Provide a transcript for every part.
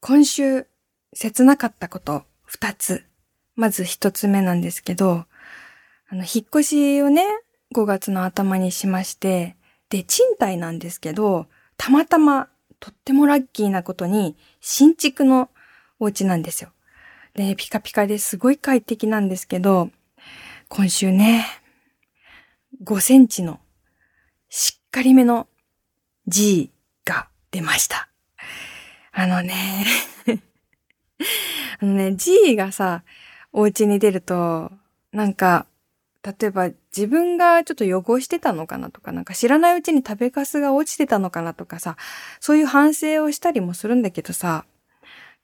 今週、切なかったこと二つ。まず一つ目なんですけど、あの、引っ越しをね、5月の頭にしまして、で、賃貸なんですけど、たまたまとってもラッキーなことに新築のお家なんですよ。で、ピカピカですごい快適なんですけど、今週ね、5センチのしっかりめの G が出ました。あのね あのね、G がさ、お家に出ると、なんか、例えば自分がちょっと汚してたのかなとか、なんか知らないうちに食べかすが落ちてたのかなとかさ、そういう反省をしたりもするんだけどさ、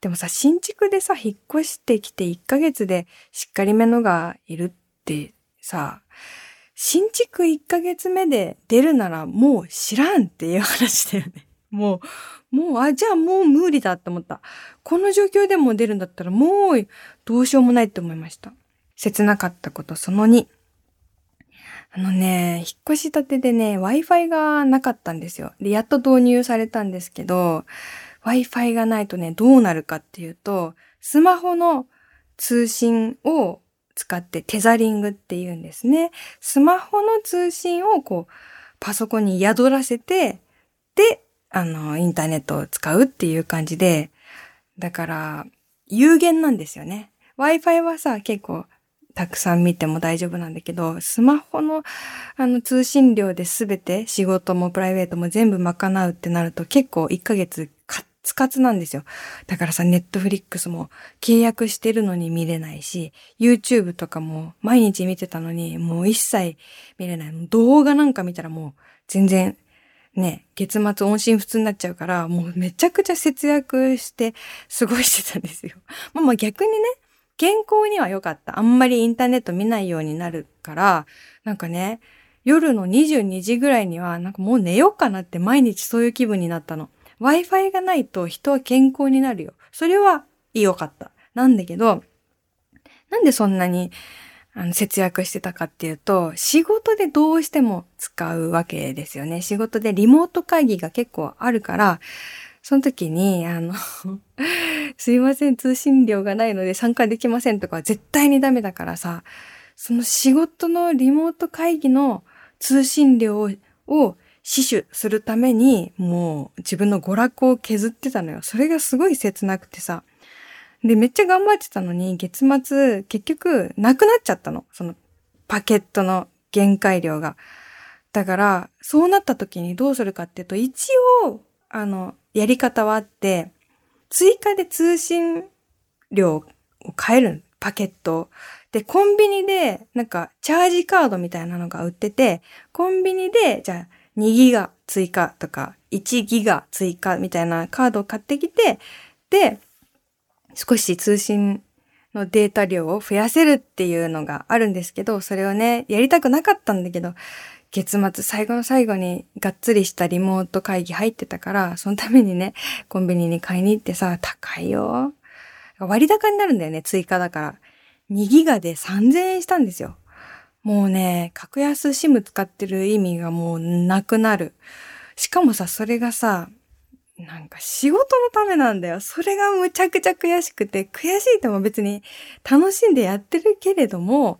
でもさ、新築でさ、引っ越してきて1ヶ月でしっかりめのがいるってさ、新築1ヶ月目で出るならもう知らんっていう話だよね。もう、もう、あ、じゃあもう無理だって思った。この状況でも出るんだったらもうどうしようもないって思いました。切なかったことその2。あのね、引っ越したてでね、Wi-Fi がなかったんですよ。で、やっと導入されたんですけど、Wi-Fi がないとね、どうなるかっていうと、スマホの通信を使ってテザリングって言うんですね。スマホの通信をこう、パソコンに宿らせて、で、あの、インターネットを使うっていう感じで、だから、有限なんですよね。Wi-Fi はさ、結構たくさん見ても大丈夫なんだけど、スマホのあの通信量で全て仕事もプライベートも全部賄うってなると結構1ヶ月カッツカツなんですよ。だからさ、ネットフリックスも契約してるのに見れないし、YouTube とかも毎日見てたのにもう一切見れない。動画なんか見たらもう全然ね、月末音信不通になっちゃうから、もうめちゃくちゃ節約して過ごしてたんですよ。まあまあ逆にね、健康には良かった。あんまりインターネット見ないようになるから、なんかね、夜の22時ぐらいには、なんかもう寝ようかなって毎日そういう気分になったの。Wi-Fi がないと人は健康になるよ。それは良かった。なんだけど、なんでそんなにあの節約してたかっていうと、仕事でどうしても使うわけですよね。仕事でリモート会議が結構あるから、その時に、あの すいません、通信量がないので参加できませんとか絶対にダメだからさ、その仕事のリモート会議の通信量を死守するために、もう自分の娯楽を削ってたのよ。それがすごい切なくてさ。で、めっちゃ頑張ってたのに、月末、結局、なくなっちゃったの。その、パケットの限界量が。だから、そうなった時にどうするかっていうと、一応、あの、やり方はあって、追加で通信量を変えるパケット。で、コンビニで、なんか、チャージカードみたいなのが売ってて、コンビニで、じゃあ、2ギガ追加とか、1ギガ追加みたいなカードを買ってきて、で、少し通信のデータ量を増やせるっていうのがあるんですけど、それをね、やりたくなかったんだけど、月末最後の最後にがっつりしたリモート会議入ってたから、そのためにね、コンビニに買いに行ってさ、高いよ。割高になるんだよね、追加だから。2ギガで3000円したんですよ。もうね、格安 SIM 使ってる意味がもうなくなる。しかもさ、それがさ、なんか仕事のためなんだよ。それがむちゃくちゃ悔しくて、悔しいとも別に楽しんでやってるけれども、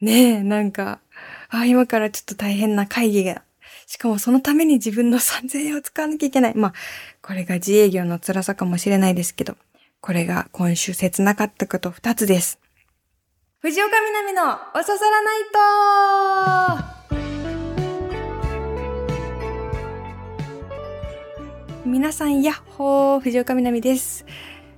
ねえ、なんか、あ、今からちょっと大変な会議が、しかもそのために自分の3000円を使わなきゃいけない。まあ、これが自営業の辛さかもしれないですけど、これが今週切なかったこと2つです。藤岡みなみのおささらないと皆さん、やっほー藤岡みなみです。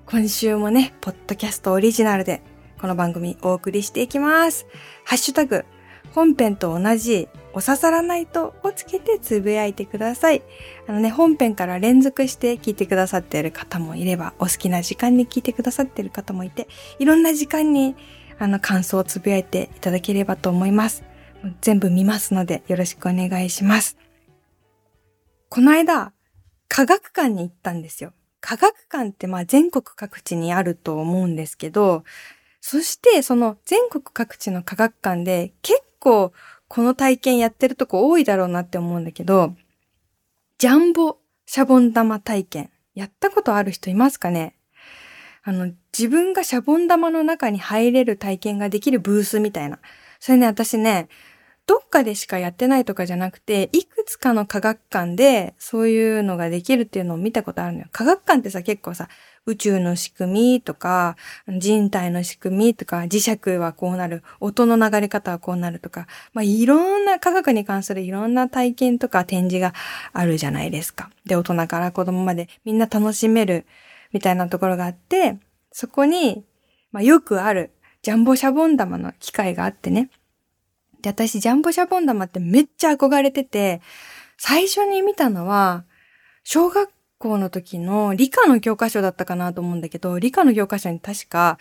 今週もね、ポッドキャストオリジナルで、この番組お送りしていきます。ハッシュタグ、本編と同じ、お刺さらないとをつけてつぶやいてください。あのね、本編から連続して聞いてくださっている方もいれば、お好きな時間に聞いてくださっている方もいて、いろんな時間に、あの、感想をつぶやいていただければと思います。全部見ますので、よろしくお願いします。この間、科学館に行ったんですよ。科学館ってまあ全国各地にあると思うんですけど、そしてその全国各地の科学館で結構この体験やってるとこ多いだろうなって思うんだけど、ジャンボシャボン玉体験やったことある人いますかね？あの、自分がシャボン玉の中に入れる体験ができるブースみたいな。それね、私ね、どっかでしかやってないとかじゃなくて、いくつかの科学館でそういうのができるっていうのを見たことあるのよ。科学館ってさ、結構さ、宇宙の仕組みとか、人体の仕組みとか、磁石はこうなる、音の流れ方はこうなるとか、まあ、いろんな科学に関するいろんな体験とか展示があるじゃないですか。で、大人から子供までみんな楽しめるみたいなところがあって、そこに、まあ、よくあるジャンボシャボン玉の機械があってね。で、私、ジャンボシャボン玉ってめっちゃ憧れてて、最初に見たのは、小学校の時の理科の教科書だったかなと思うんだけど、理科の教科書に確か、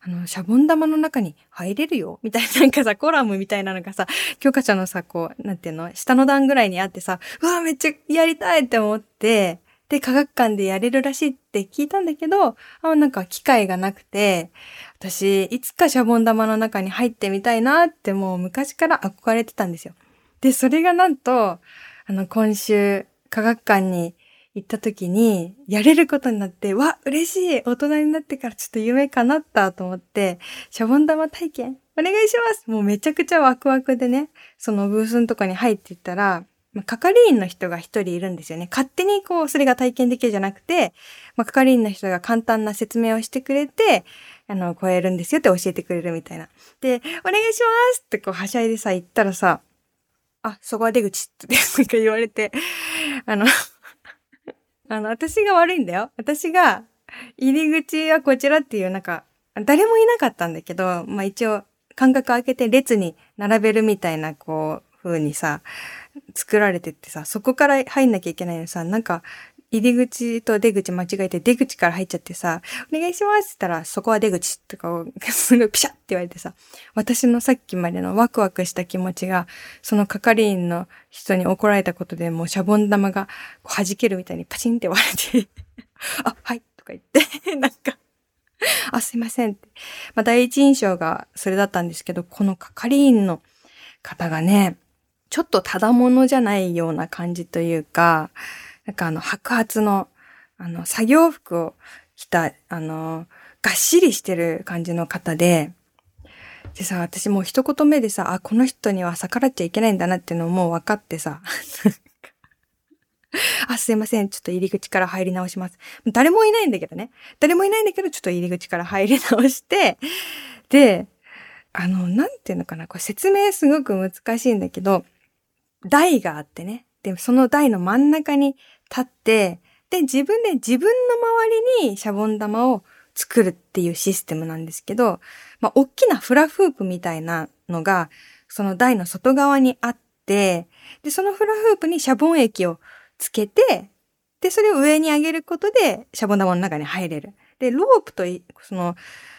あの、シャボン玉の中に入れるよ。みたいななんかさ、コラムみたいなのがさ、教科書のさ、こう、なんていうの？下の段ぐらいにあってさ、うわ、めっちゃやりたいって思って、で、科学館でやれるらしいって聞いたんだけど、あなんか機会がなくて、私、いつかシャボン玉の中に入ってみたいなってもう昔から憧れてたんですよ。で、それがなんと、あの、今週、科学館に行った時に、やれることになって、わ、嬉しい大人になってからちょっと夢叶ったと思って、シャボン玉体験お願いしますもうめちゃくちゃワクワクでね、そのブースのとこに入っていったら、まあ、係員の人が一人いるんですよね。勝手にこう、それが体験できるじゃなくて、まあ、係員の人が簡単な説明をしてくれて、あの、超えるんですよって教えてくれるみたいな。で、お願いしますってこう、はしゃいでさ、行ったらさ、あ、そこは出口って なんか言われて、あのあの、私が悪いんだよ。私が、入り口はこちらっていう、なんか、誰もいなかったんだけど、まあ一応、間隔空けて列に並べるみたいな、こう、風にさ、作られてってさ、そこから入んなきゃいけないのさ、なんか、入り口と出口間違えて出口から入っちゃってさ、お願いしますって言ったら、そこは出口とかを すごいピシャって言われてさ、私のさっきまでのワクワクした気持ちが、その係員の人に怒られたことでもうシャボン玉が弾けるみたいにパチンって割れて あ、はいとか言って なんかあ、すいませんって。まあ、第一印象がそれだったんですけど、この係員の方がね、ちょっとただものじゃないような感じというか、なんかあの白髪の、あの、作業服を着た、あの、がっしりしてる感じの方で、でさ、私もう一言目でさ、あ、この人には逆らっちゃいけないんだなっていうのをもう分かってさ、あ、すいません。ちょっと入り口から入り直します。誰もいないんだけどね。誰もいないんだけど、ちょっと入り口から入り直して、で、あの、なんていうのかな。これ説明すごく難しいんだけど、台があってね。で、その台の真ん中に立って、で、自分で自分の周りにシャボン玉を作るっていうシステムなんですけど、まあ、大きなフラフープみたいなのが、その台の外側にあって、で、そのフラフープにシャボン液をつけて、で、それを上に上げることで、シャボン玉の中に入れる。で、ロープとその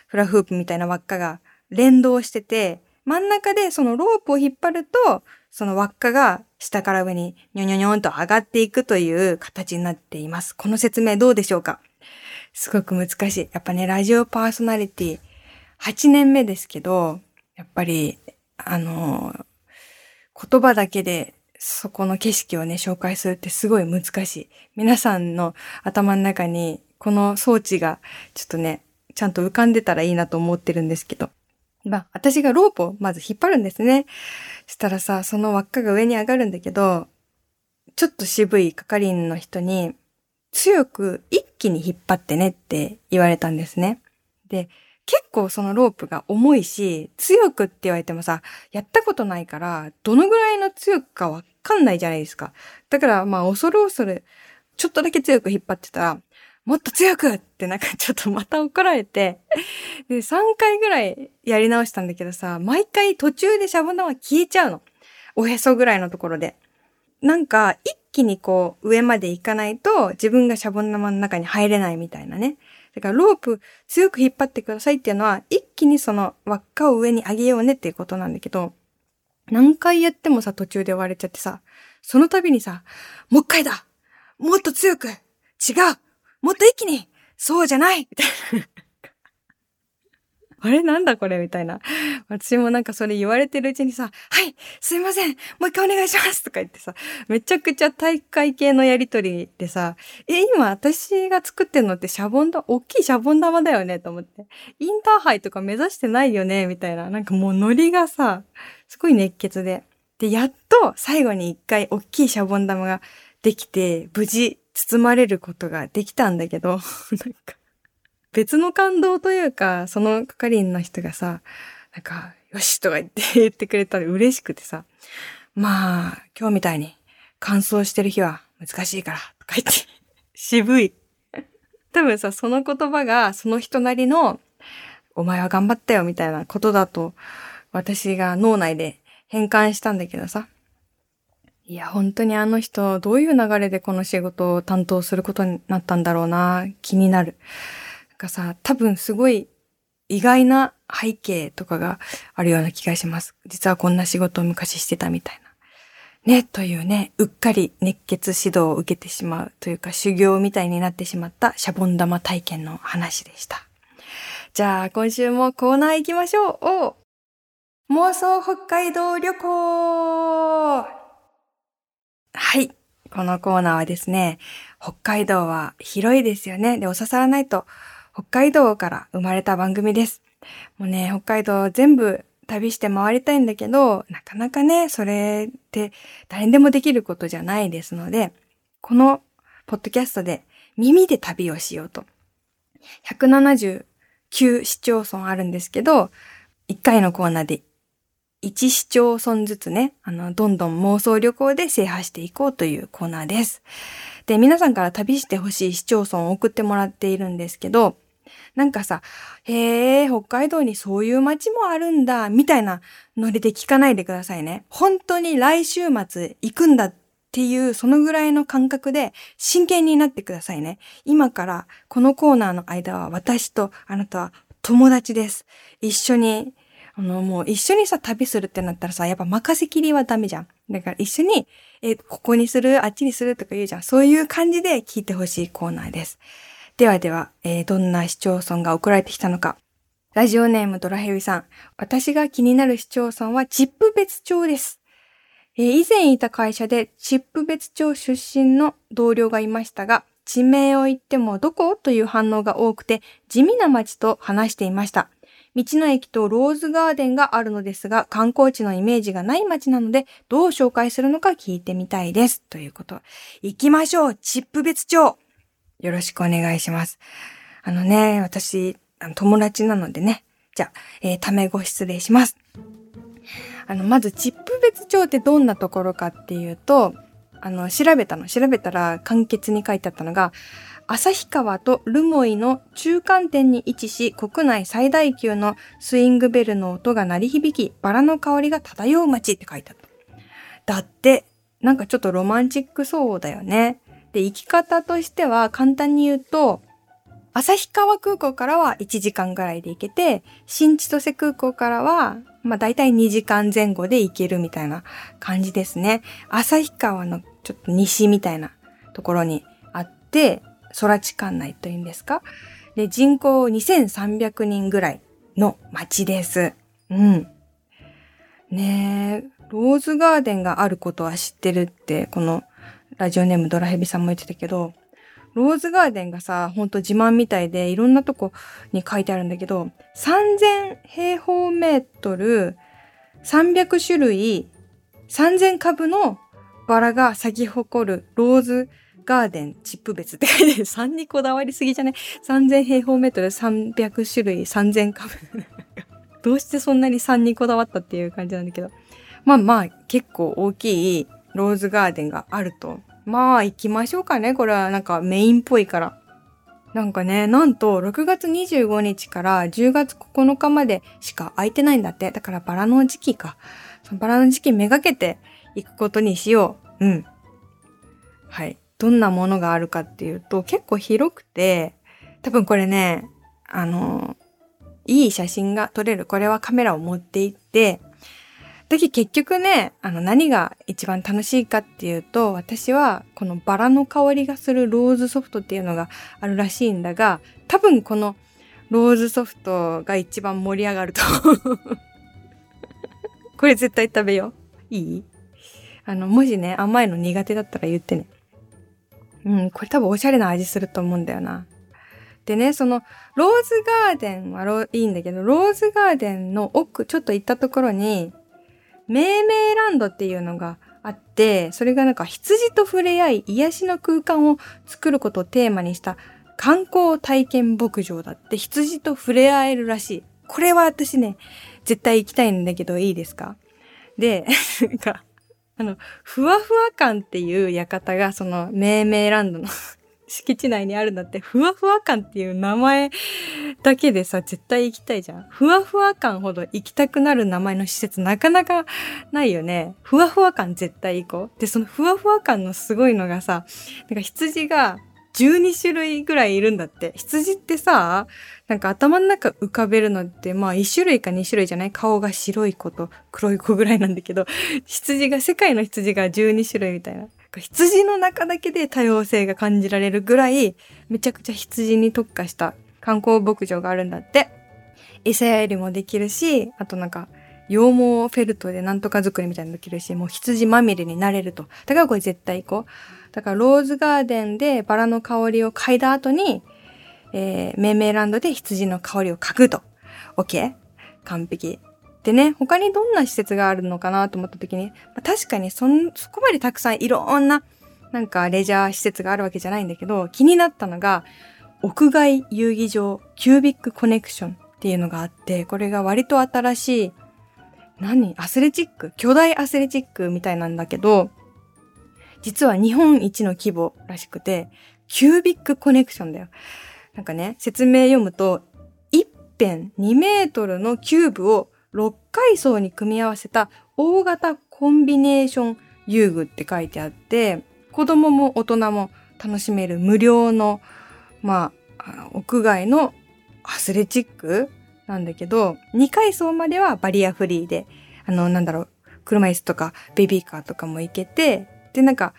フラフープみたいな輪っかが連動してて、真ん中でそのロープを引っ張ると、その輪っかが下から上にニョニョニョンと上がっていくという形になっています。この説明どうでしょうか？すごく難しい。やっぱね、ラジオパーソナリティ8年目ですけど、やっぱり、あの、言葉だけでそこの景色をね、紹介するってすごい難しい。皆さんの頭の中にこの装置がちょっとね、ちゃんと浮かんでたらいいなと思ってるんですけど。まあ、私がロープをまず引っ張るんですね。したらさ、その輪っかが上に上がるんだけど、ちょっと渋い係員の人に、強く一気に引っ張ってねって言われたんですね。で、結構そのロープが重いし、強くって言われてもさ、やったことないから、どのぐらいの強くかわかんないじゃないですか。だからまあ恐る恐る、ちょっとだけ強く引っ張ってたら、もっと強くってなんかちょっとまた怒られて、で、3回ぐらいやり直したんだけどさ、毎回途中でシャボン玉消えちゃうの。おへそぐらいのところで。なんか、一気にこう、上まで行かないと、自分がシャボン玉の中に入れないみたいなね。だから、ロープ強く引っ張ってくださいっていうのは、一気にその輪っかを上に上げようねっていうことなんだけど、何回やってもさ、途中で割れちゃってさ、その度にさ、もう一回だもっと強く違うもっと一気にそうじゃないみたいな。あれなんだこれみたいな。私もなんかそれ言われてるうちにさ、はい、すいません、もう一回お願いしますとか言ってさ、めちゃくちゃ大会系のやりとりでさ、え、今私が作ってんのってシャボン玉、大きいシャボン玉だよねと思って。インターハイとか目指してないよねみたいな。なんかもうノリがさ、すごい熱血で。で、やっと最後に一回大きいシャボン玉ができて、無事包まれることができたんだけど、なんか、別の感動というか、その係員の人がさ、なんか、よしとか言って言ってくれたら嬉しくてさ、まあ、今日みたいに乾燥してる日は難しいから、とか言って、渋い。多分さ、その言葉がその人なりの、お前は頑張ったよみたいなことだと、私が脳内で変換したんだけどさ。いや、本当にあの人、どういう流れでこの仕事を担当することになったんだろうな、気になる。なんかさ、多分すごい意外な背景とかがあるような気がします。実はこんな仕事を昔してたみたいな。ね、というね、うっかり熱血指導を受けてしまうというか修行みたいになってしまったシャボン玉体験の話でした。じゃあ今週もコーナー行きましょう。妄想北海道旅行はい。このコーナーはですね、北海道は広いですよね。で、お刺さらないと、北海道から生まれた番組です。もうね、北海道全部旅して回りたいんだけど、なかなかね、それって誰にでもできることじゃないですので、このポッドキャストで耳で旅をしようと。179市町村あるんですけど、1回のコーナーで1市町村ずつね、あの、どんどん妄想旅行で制覇していこうというコーナーです。で、皆さんから旅してほしい市町村を送ってもらっているんですけど、なんかさ、へえ、北海道にそういう街もあるんだ、みたいなノリで聞かないでくださいね。本当に来週末行くんだっていう、そのぐらいの感覚で真剣になってくださいね。今からこのコーナーの間は私とあなたは友達です。一緒にあの、もう一緒にさ、旅するってなったらさ、やっぱ任せきりはダメじゃん。だから一緒に、え、ここにする、あっちにするとか言うじゃん。そういう感じで聞いてほしいコーナーです。ではでは、えー、どんな市町村が送られてきたのか。ラジオネームドラヘビさん。私が気になる市町村はチップ別町です。えー、以前いた会社でチップ別町出身の同僚がいましたが、地名を言ってもどこという反応が多くて地味な街と話していました。道の駅とローズガーデンがあるのですが、観光地のイメージがない街なので、どう紹介するのか聞いてみたいです。ということ。行きましょうチップ別町よろしくお願いします。あのね、私、友達なのでね。じゃあ、えー、ためご失礼します。あの、まず、チップ別町ってどんなところかっていうと、あの、調べたの。調べたら、簡潔に書いてあったのが、旭川と留萌の中間点に位置し、国内最大級のスイングベルの音が鳴り響き、バラの香りが漂う街って書いてあった。だって、なんかちょっとロマンチックそうだよね。で、行き方としては簡単に言うと、旭川空港からは1時間ぐらいで行けて、新千歳空港からは、まあ大体2時間前後で行けるみたいな感じですね。旭川のちょっと西みたいなところにあって、空地管内というんですか？で、人口2300人ぐらいの街です。うん。ねえ、ローズガーデンがあることは知ってるって、このラジオネームドラヘビさんも言ってたけど、ローズガーデンがさ、ほんと自慢みたいでいろんなとこに書いてあるんだけど、3000平方メートル、300種類、3000株のバラが咲き誇るローズガーデンチップ別って書いてる。3にこだわりすぎじゃね ?3000 平方メートル300種類3000株。どうしてそんなに3にこだわったっていう感じなんだけど。まあまあ結構大きいローズガーデンがあると。まあ行きましょうかね。これはなんかメインっぽいから。なんかね、なんと6月25日から10月9日までしか空いてないんだって。だからバラの時期か。そのバラの時期めがけて行くことにしよう。うん。はい。どんなものがあるかっていうと結構広くて、多分これね、あの、いい写真が撮れる。これはカメラを持って行って、時結局ね、あの何が一番楽しいかっていうと、私はこのバラの香りがするローズソフトっていうのがあるらしいんだが、多分このローズソフトが一番盛り上がると。これ絶対食べよう。いい？あの、もしね、甘いの苦手だったら言ってね。うん、これ多分おしゃれな味すると思うんだよな。でね、その、ローズガーデンはいいんだけど、ローズガーデンの奥、ちょっと行ったところに、命名ランドっていうのがあって、それがなんか羊と触れ合い、癒しの空間を作ることをテーマにした観光体験牧場だって、羊と触れ合えるらしい。これは私ね、絶対行きたいんだけどいいですか？で、なんか、あの、ふわふわ感っていう館がその命名ランドの 敷地内にあるんだって、ふわふわ感っていう名前だけでさ、絶対行きたいじゃん。ふわふわ感ほど行きたくなる名前の施設なかなかないよね。ふわふわ感絶対行こう。で、そのふわふわ感のすごいのがさ、なんか羊が12種類ぐらいいるんだって。羊ってさ、なんか頭の中浮かべるのって、まあ1種類か2種類じゃない？顔が白い子と黒い子ぐらいなんだけど、羊が、世界の羊が12種類みたいな。羊の中だけで多様性が感じられるぐらい、めちゃくちゃ羊に特化した観光牧場があるんだって。餌やりもできるし、あとなんか、羊毛フェルトでなんとか作りみたいなのできるし、もう羊まみれになれると。だからこれ絶対行こう。だからローズガーデンでバラの香りを嗅いだ後に、えー、メーメランドで羊の香りを嗅ぐと。OK? 完璧。でね、他にどんな施設があるのかなと思った時に、まあ、確かにそん、そこまでたくさんいろんな、なんかレジャー施設があるわけじゃないんだけど、気になったのが、屋外遊戯場、キュービックコネクションっていうのがあって、これが割と新しい、何？アスレチック？巨大アスレチックみたいなんだけど、実は日本一の規模らしくて、キュービックコネクションだよ。なんかね、説明読むと、一辺2メートルのキューブを6階層に組み合わせた大型コンビネーション遊具って書いてあって、子供も大人も楽しめる無料の、まあ、屋外のアスレチックなんだけど、2階層まではバリアフリーで、あの、なんだろう、車椅子とかベビーカーとかも行けて、で、なんか、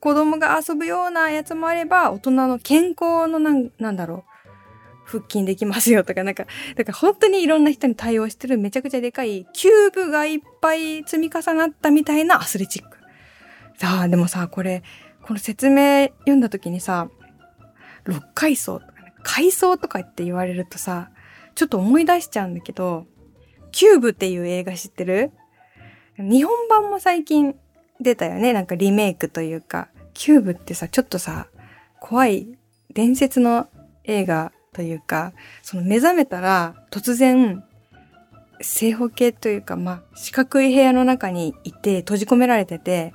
子供が遊ぶようなやつもあれば、大人の健康のなん、なんだろう、腹筋できますよとか、なんか、だから本当にいろんな人に対応してるめちゃくちゃでかいキューブがいっぱい積み重なったみたいなアスレチック。さあ、でもさ、これ、この説明読んだ時にさ、6階層とか、ね、階層とかって言われるとさ、ちょっと思い出しちゃうんだけど、キューブっていう映画知ってる？日本版も最近出たよね。なんかリメイクというか。キューブってさ、ちょっとさ、怖い伝説の映画というか、その目覚めたら突然、正方形というか、まあ、四角い部屋の中にいて閉じ込められてて、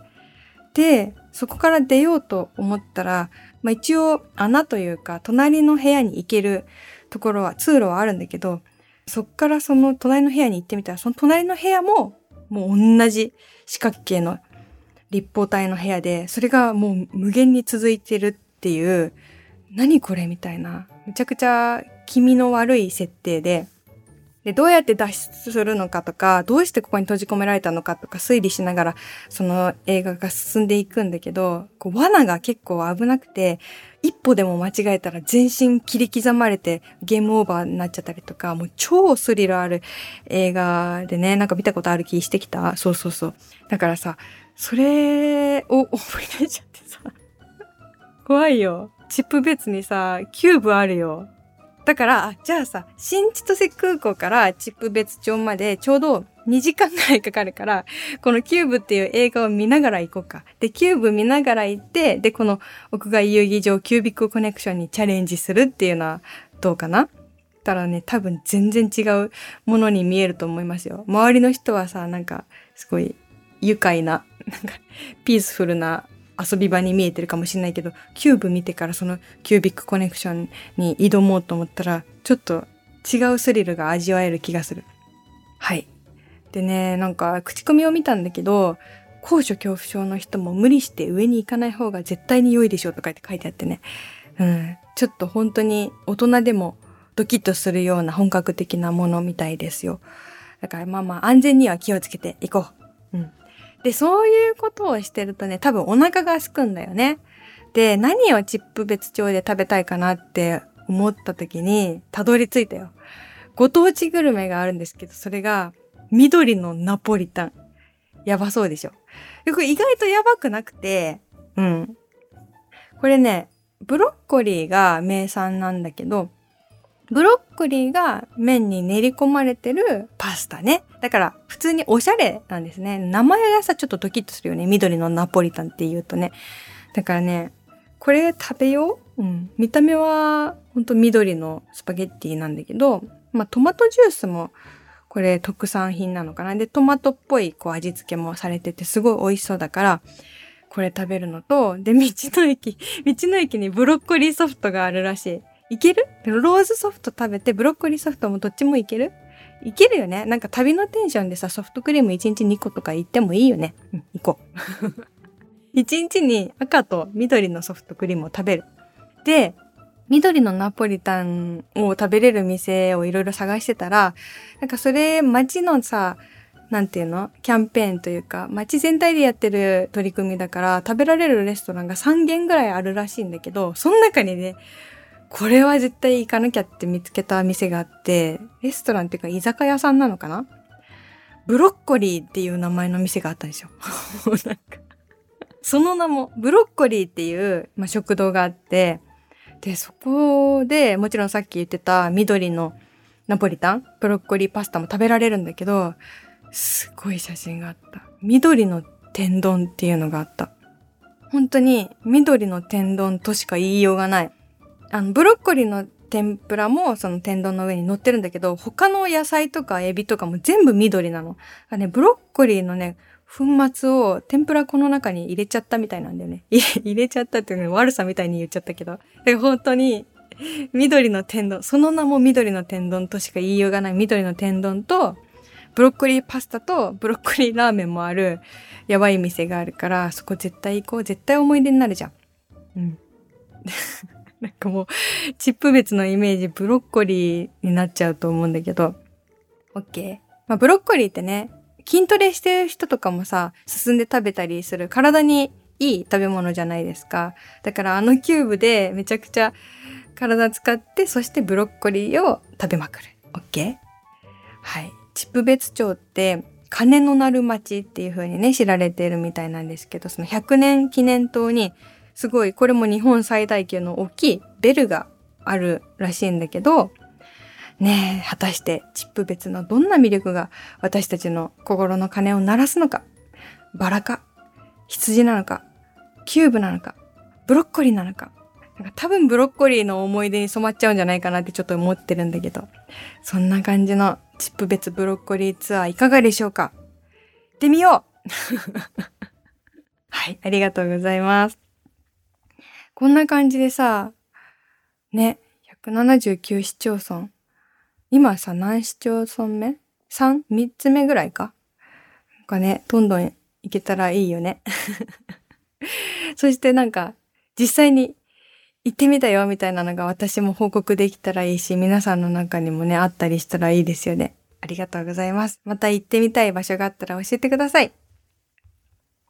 で、そこから出ようと思ったら、まあ一応穴というか、隣の部屋に行けるところは、通路はあるんだけど、そっからその隣の部屋に行ってみたら、その隣の部屋も、もう同じ四角形の立方体の部屋で、それがもう無限に続いてるっていう、何これみたいな、めちゃくちゃ気味の悪い設定で、で、どうやって脱出するのかとか、どうしてここに閉じ込められたのかとか推理しながら、その映画が進んでいくんだけど、こう罠が結構危なくて、一歩でも間違えたら全身切り刻まれてゲームオーバーになっちゃったりとか、もう超スリルある映画でね、なんか見たことある気してきた？そうそうそう。だからさ、それを思い出しちゃってさ、怖いよ。チップ別にさ、キューブあるよ。だから、じゃあさ、新千歳空港からチップ別町までちょうど2時間ぐらいかかるから、このキューブっていう映画を見ながら行こうか。で、キューブ見ながら行って、で、この屋外遊戯場キュービックコネクションにチャレンジするっていうのはどうかな？たらね、多分全然違うものに見えると思いますよ。周りの人はさ、なんか、すごい愉快な、なんか、ピースフルな遊び場に見えてるかもしれないけど、キューブ見てからそのキュービックコネクションに挑もうと思ったら、ちょっと違うスリルが味わえる気がする。はい。でね、なんか口コミを見たんだけど、高所恐怖症の人も無理して上に行かない方が絶対に良いでしょうとかって書いてあってね。うん。ちょっと本当に大人でもドキッとするような本格的なものみたいですよ。だからまあまあ安全には気をつけていこう。うん。で、そういうことをしてるとね、多分お腹が空くんだよね。で、何をチップ別帳で食べたいかなって思った時にたどり着いたよ。ご当地グルメがあるんですけど、それが緑のナポリタン。やばそうでしょ。これ意外とやばくなくて、うん。これね、ブロッコリーが名産なんだけど、ブロッコリーが麺に練り込まれてるパスタね。だから普通におしゃれなんですね。名前がさ、ちょっとドキッとするよね。緑のナポリタンって言うとね。だからね、これ食べよううん。見た目はほんと緑のスパゲッティなんだけど、まあトマトジュースもこれ特産品なのかな。で、トマトっぽいこう味付けもされててすごい美味しそうだから、これ食べるのと、で、道の駅、道の駅にブロッコリーソフトがあるらしい。いける？ローズソフト食べてブロッコリーソフトもどっちもいける？いけるよねなんか旅のテンションでさ、ソフトクリーム1日2個とか言ってもいいよね。うん、行こう。1日に赤と緑のソフトクリームを食べる。で、緑のナポリタンを食べれる店をいろいろ探してたら、なんかそれ街のさ、なんていうの？キャンペーンというか、街全体でやってる取り組みだから、食べられるレストランが3軒ぐらいあるらしいんだけど、その中にね、これは絶対行かなきゃって見つけた店があって、レストランっていうか居酒屋さんなのかな？ブロッコリーっていう名前の店があったんですよ。なんか。その名も、ブロッコリーっていう、まあ、食堂があって、で、そこで、もちろんさっき言ってた緑のナポリタン、ブロッコリーパスタも食べられるんだけど、すごい写真があった。緑の天丼っていうのがあった。本当に緑の天丼としか言いようがない。あの、ブロッコリーの天ぷらもその天丼の上に乗ってるんだけど、他の野菜とかエビとかも全部緑なの。ね、ブロッコリーのね、粉末を天ぷら粉の中に入れちゃったみたいなんだよね。入れちゃったっていうの悪さみたいに言っちゃったけど。本当に、緑の天丼、その名も緑の天丼としか言いようがない緑の天丼と、ブロッコリーパスタとブロッコリーラーメンもあるやばい店があるから、そこ絶対行こう。絶対思い出になるじゃん。うん。なんかもう、チップ別のイメージ、ブロッコリーになっちゃうと思うんだけど。オッケー。まあ、ブロッコリーってね、筋トレしてる人とかもさ、進んで食べたりする体にいい食べ物じゃないですか。だからあのキューブでめちゃくちゃ体使って、そしてブロッコリーを食べまくる。オッケーはい。チップ別町って鐘の鳴る町っていう風にね、知られているみたいなんですけど、その100年記念塔にすごい、これも日本最大級の大きいベルがあるらしいんだけど、ねえ、果たしてチップ別のどんな魅力が私たちの心の鐘を鳴らすのか、バラか、羊なのか、キューブなのか、ブロッコリーなのか、なんか多分ブロッコリーの思い出に染まっちゃうんじゃないかなってちょっと思ってるんだけど、そんな感じのチップ別ブロッコリーツアーいかがでしょうか行ってみよう はい、ありがとうございます。こんな感じでさ、ね、179市町村。今さ、何市町村目 ?3?3 つ目ぐらいか？なんかね、どんどん行けたらいいよね。そしてなんか、実際に行ってみたよみたいなのが私も報告できたらいいし、皆さんの中にもね、あったりしたらいいですよね。ありがとうございます。また行ってみたい場所があったら教えてください。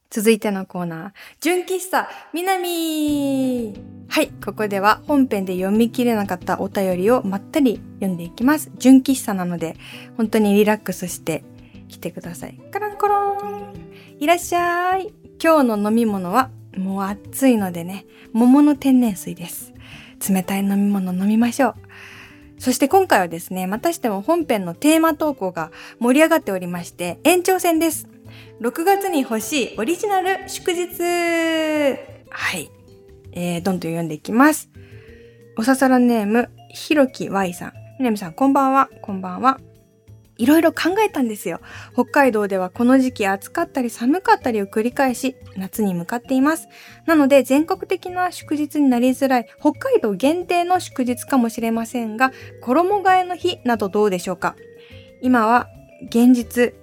続いてのコーナー、純喫茶、みなみはい、ここでは本編で読み切れなかったお便りをまったり読んでいきます。純喫茶なので、本当にリラックスして来てください。カランコロンいらっしゃい今日の飲み物は、もう暑いのでね、桃の天然水です。冷たい飲み物飲みましょう。そして今回はですね、またしても本編のテーマ投稿が盛り上がっておりまして、延長戦です。6月に欲しいオリジナル祝日はい。えー、どんどん読んでいきます。おささらネーム、ひろき Y さん。みなみさん、こんばんは。こんばんは。いろいろ考えたんですよ。北海道ではこの時期暑かったり寒かったりを繰り返し、夏に向かっています。なので全国的な祝日になりづらい北海道限定の祝日かもしれませんが、衣替えの日などどうでしょうか今は現実、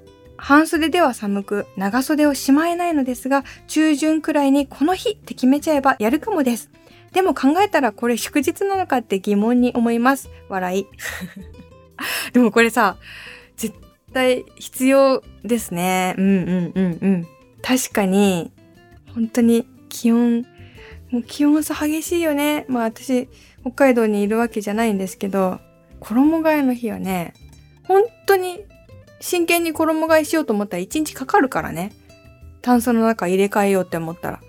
半袖では寒く長袖をしまえないのですが、中旬くらいにこの日って決めちゃえばやるかもです。でも考えたらこれ祝日なのかって疑問に思います。笑い。でもこれさ、絶対必要ですね。うんうんうんうん。確かに、本当に気温、もう気温差激しいよね。まあ私、北海道にいるわけじゃないんですけど、衣替えの日はね、本当に真剣に衣替えしようと思ったら1日かかるからね。タンスの中入れ替えようって思ったら。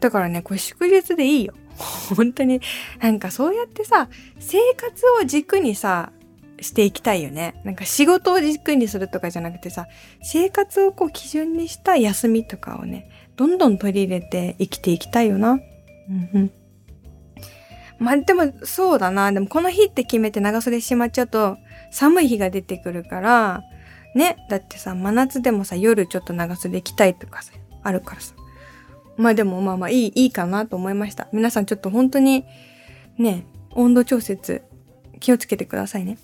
だからね、これ祝日でいいよ。本当に、なんかそうやってさ、生活を軸にさ、していきたいよね。なんか仕事を軸にするとかじゃなくてさ、生活をこう基準にした休みとかをね、どんどん取り入れて生きていきたいよな。うんうん。まあでもそうだな。でもこの日って決めて長袖しまっちゃうと寒い日が出てくるから、ね。だってさ、真夏でもさ、夜ちょっと長袖着たいとかさ、あるからさ。まあでもまあまあいい、いいかなと思いました。皆さんちょっと本当にね、温度調節気をつけてくださいね。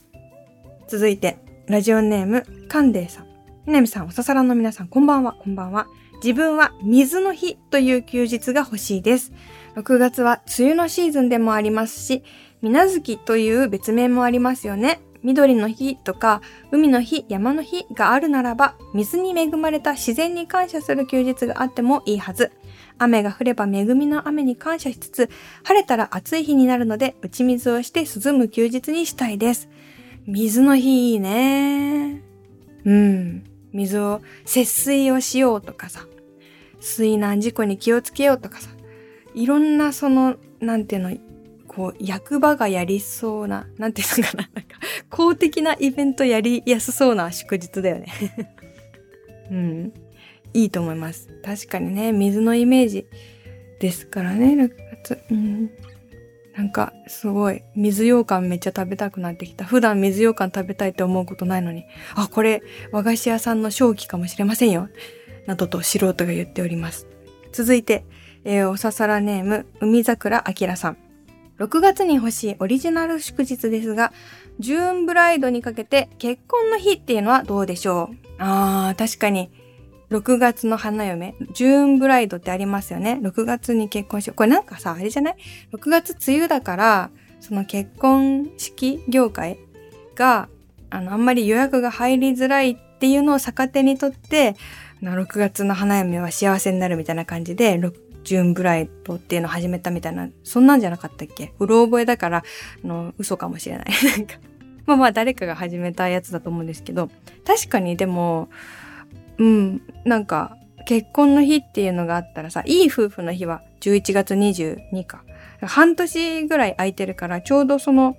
続いて、ラジオネーム、カンデイさん。みなみさん、おささらの皆さん、こんばんは、こんばんは。自分は水の日という休日が欲しいです。6月は梅雨のシーズンでもありますし、水月という別名もありますよね。緑の日とか海の日、山の日があるならば、水に恵まれた自然に感謝する休日があってもいいはず。雨が降れば恵みの雨に感謝しつつ、晴れたら暑い日になるので、打ち水をして涼む休日にしたいです。水の日いいね。うん。水を、節水をしようとかさ、水難事故に気をつけようとかさ、いろんなその、なんていうの、こう、役場がやりそうな、なんていうのかな、なんか、公的なイベントやりやすそうな祝日だよね うん。いいと思います。確かにね、水のイメージですからね、6月。うん。なんか、すごい、水羊羹めっちゃ食べたくなってきた。普段水羊羹食べたいって思うことないのに、あ、これ、和菓子屋さんの正気かもしれませんよ。などと素人が言っております。続いて、えー、おささらネーム、海桜明さん。6月に欲しいオリジナル祝日ですが、ジューンブライドにかけて結婚の日っていうのはどうでしょう？あー、確かに。6月の花嫁、ジューンブライドってありますよね。6月に結婚しよう。これなんかさ、あれじゃない ?6 月梅雨だから、その結婚式業界が、あの、あんまり予約が入りづらいっていうのを逆手にとって、6月の花嫁は幸せになるみたいな感じで、ジューンブライドっていうのを始めたみたいな、そんなんじゃなかったっけ？うろ覚えだから、あの、嘘かもしれない。なんか、まあまあ誰かが始めたやつだと思うんですけど、確かにでも、うん、なんか、結婚の日っていうのがあったらさ、いい夫婦の日は11月22か。半年ぐらい空いてるから、ちょうどその、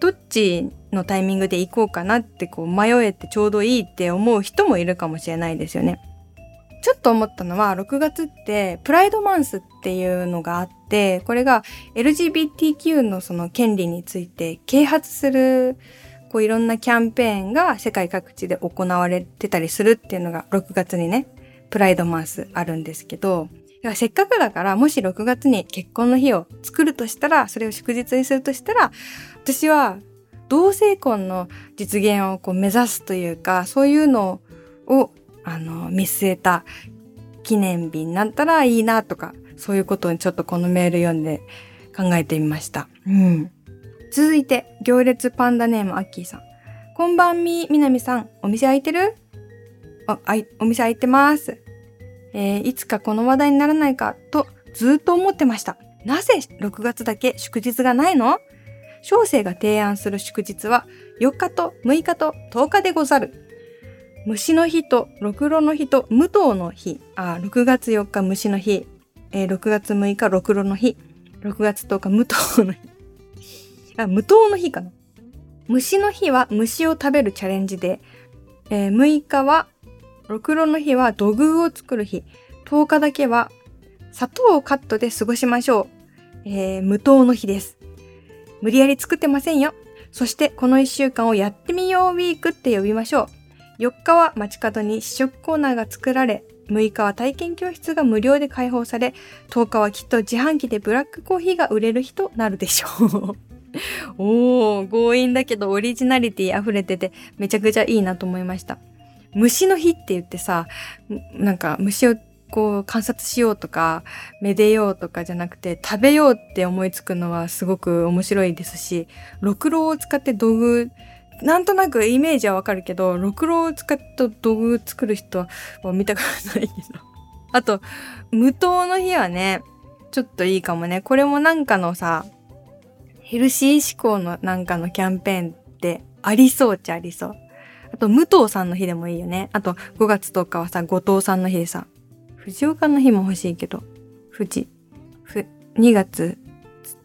どっちのタイミングで行こうかなってこう迷えてちょうどいいって思う人もいるかもしれないですよね。ちょっと思ったのは、6月ってプライドマンスっていうのがあって、これが LGBTQ のその権利について啓発するこういろんなキャンペーンが世界各地で行われてたりするっていうのが6月にね、プライドマンスあるんですけど、せっかくだからもし6月に結婚の日を作るとしたら、それを祝日にするとしたら、私は同性婚の実現をこう目指すというか、そういうのをあの見据えた記念日になったらいいなとか、そういうことにちょっとこのメール読んで考えてみました。うん。続いて、行列パンダネームアッキーさん。こんばんみ、みなみさん。お店開いてる？あ、あい、お店開いてます。えー、いつかこの話題にならないかとずっと思ってました。なぜ6月だけ祝日がないの？小生が提案する祝日は4日と6日と10日でござる。虫の日とろくろの日と無糖の日。あ、6月4日虫の日。えー、6月6日ろくろの日。6月10日無糖の日。あ、無糖の日かな。虫の日は虫を食べるチャレンジで、えー、6日は、ろくろの日は土偶を作る日、10日だけは砂糖をカットで過ごしましょう。えー、無糖の日です。無理やり作ってませんよ。そしてこの1週間をやってみようウィークって呼びましょう。4日は街角に試食コーナーが作られ、6日は体験教室が無料で開放され、10日はきっと自販機でブラックコーヒーが売れる日となるでしょう。おー、強引だけどオリジナリティ溢れててめちゃくちゃいいなと思いました。虫の日って言ってさ、なんか虫をこう観察しようとか、めでようとかじゃなくて食べようって思いつくのはすごく面白いですし、ろくろを使って道具、なんとなくイメージはわかるけど、ろくろを使って道具作る人は見たことないけど。あと、無糖の日はね、ちょっといいかもね。これもなんかのさ、ヘルシー志向のなんかのキャンペーンってありそうっちゃありそう。あと、武藤さんの日でもいいよね。あと、5月10日はさ、後藤さんの日でさ、藤岡の日も欲しいけど、富士、ふ、2月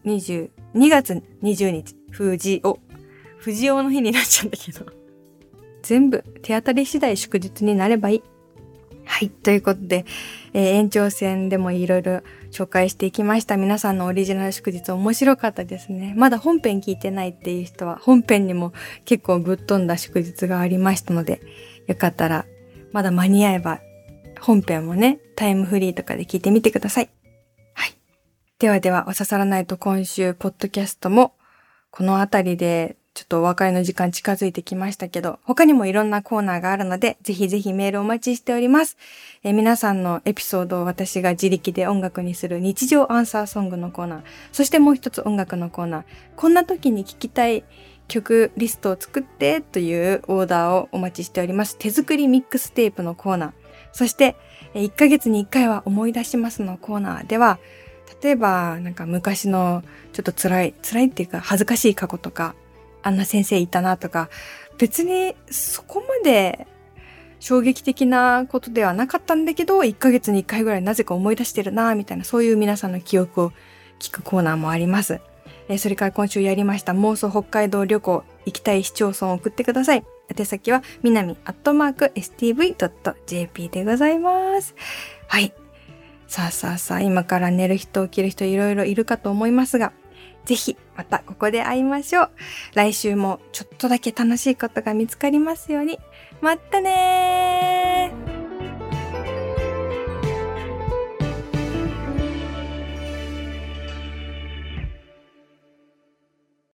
20、2月20日、藤尾。藤尾の日になっちゃうんだけど。全部手当たり次第祝日になればいい。はい。ということで、えー、延長戦でもいろいろ紹介していきました。皆さんのオリジナル祝日面白かったですね。まだ本編聞いてないっていう人は、本編にも結構ぶっ飛んだ祝日がありましたので、よかったら、まだ間に合えば、本編もね、タイムフリーとかで聞いてみてください。はい。ではでは、お刺さらないと今週、ポッドキャストも、このあたりでちょっとお別れの時間近づいてきましたけど、他にもいろんなコーナーがあるので、ぜひぜひメールお待ちしております。え皆さんのエピソードを私が自力で音楽にする日常アンサーソングのコーナー、そしてもう一つ音楽のコーナー、こんな時に聴きたい曲リストを作ってというオーダーをお待ちしております。手作りミックステープのコーナー、そして1ヶ月に1回は思い出しますのコーナーでは、例えばなんか昔のちょっと辛い、辛いっていうか恥ずかしい過去とか、あんな先生いたなとか、別にそこまで衝撃的なことではなかったんだけど、1ヶ月に1回ぐらいなぜか思い出してるなみたいな、そういう皆さんの記憶を聞くコーナーもあります。えー、それから今週やりました妄想北海道旅行、行きたい市町村を送ってください。宛先は、みなみアットマーク stv.jp でございます。はい。さあさあさあ、今から寝る人、起きる人いろいろいるかと思いますが、ぜひまたここで会いましょう。来週もちょっとだけ楽しいことが見つかりますように。またねー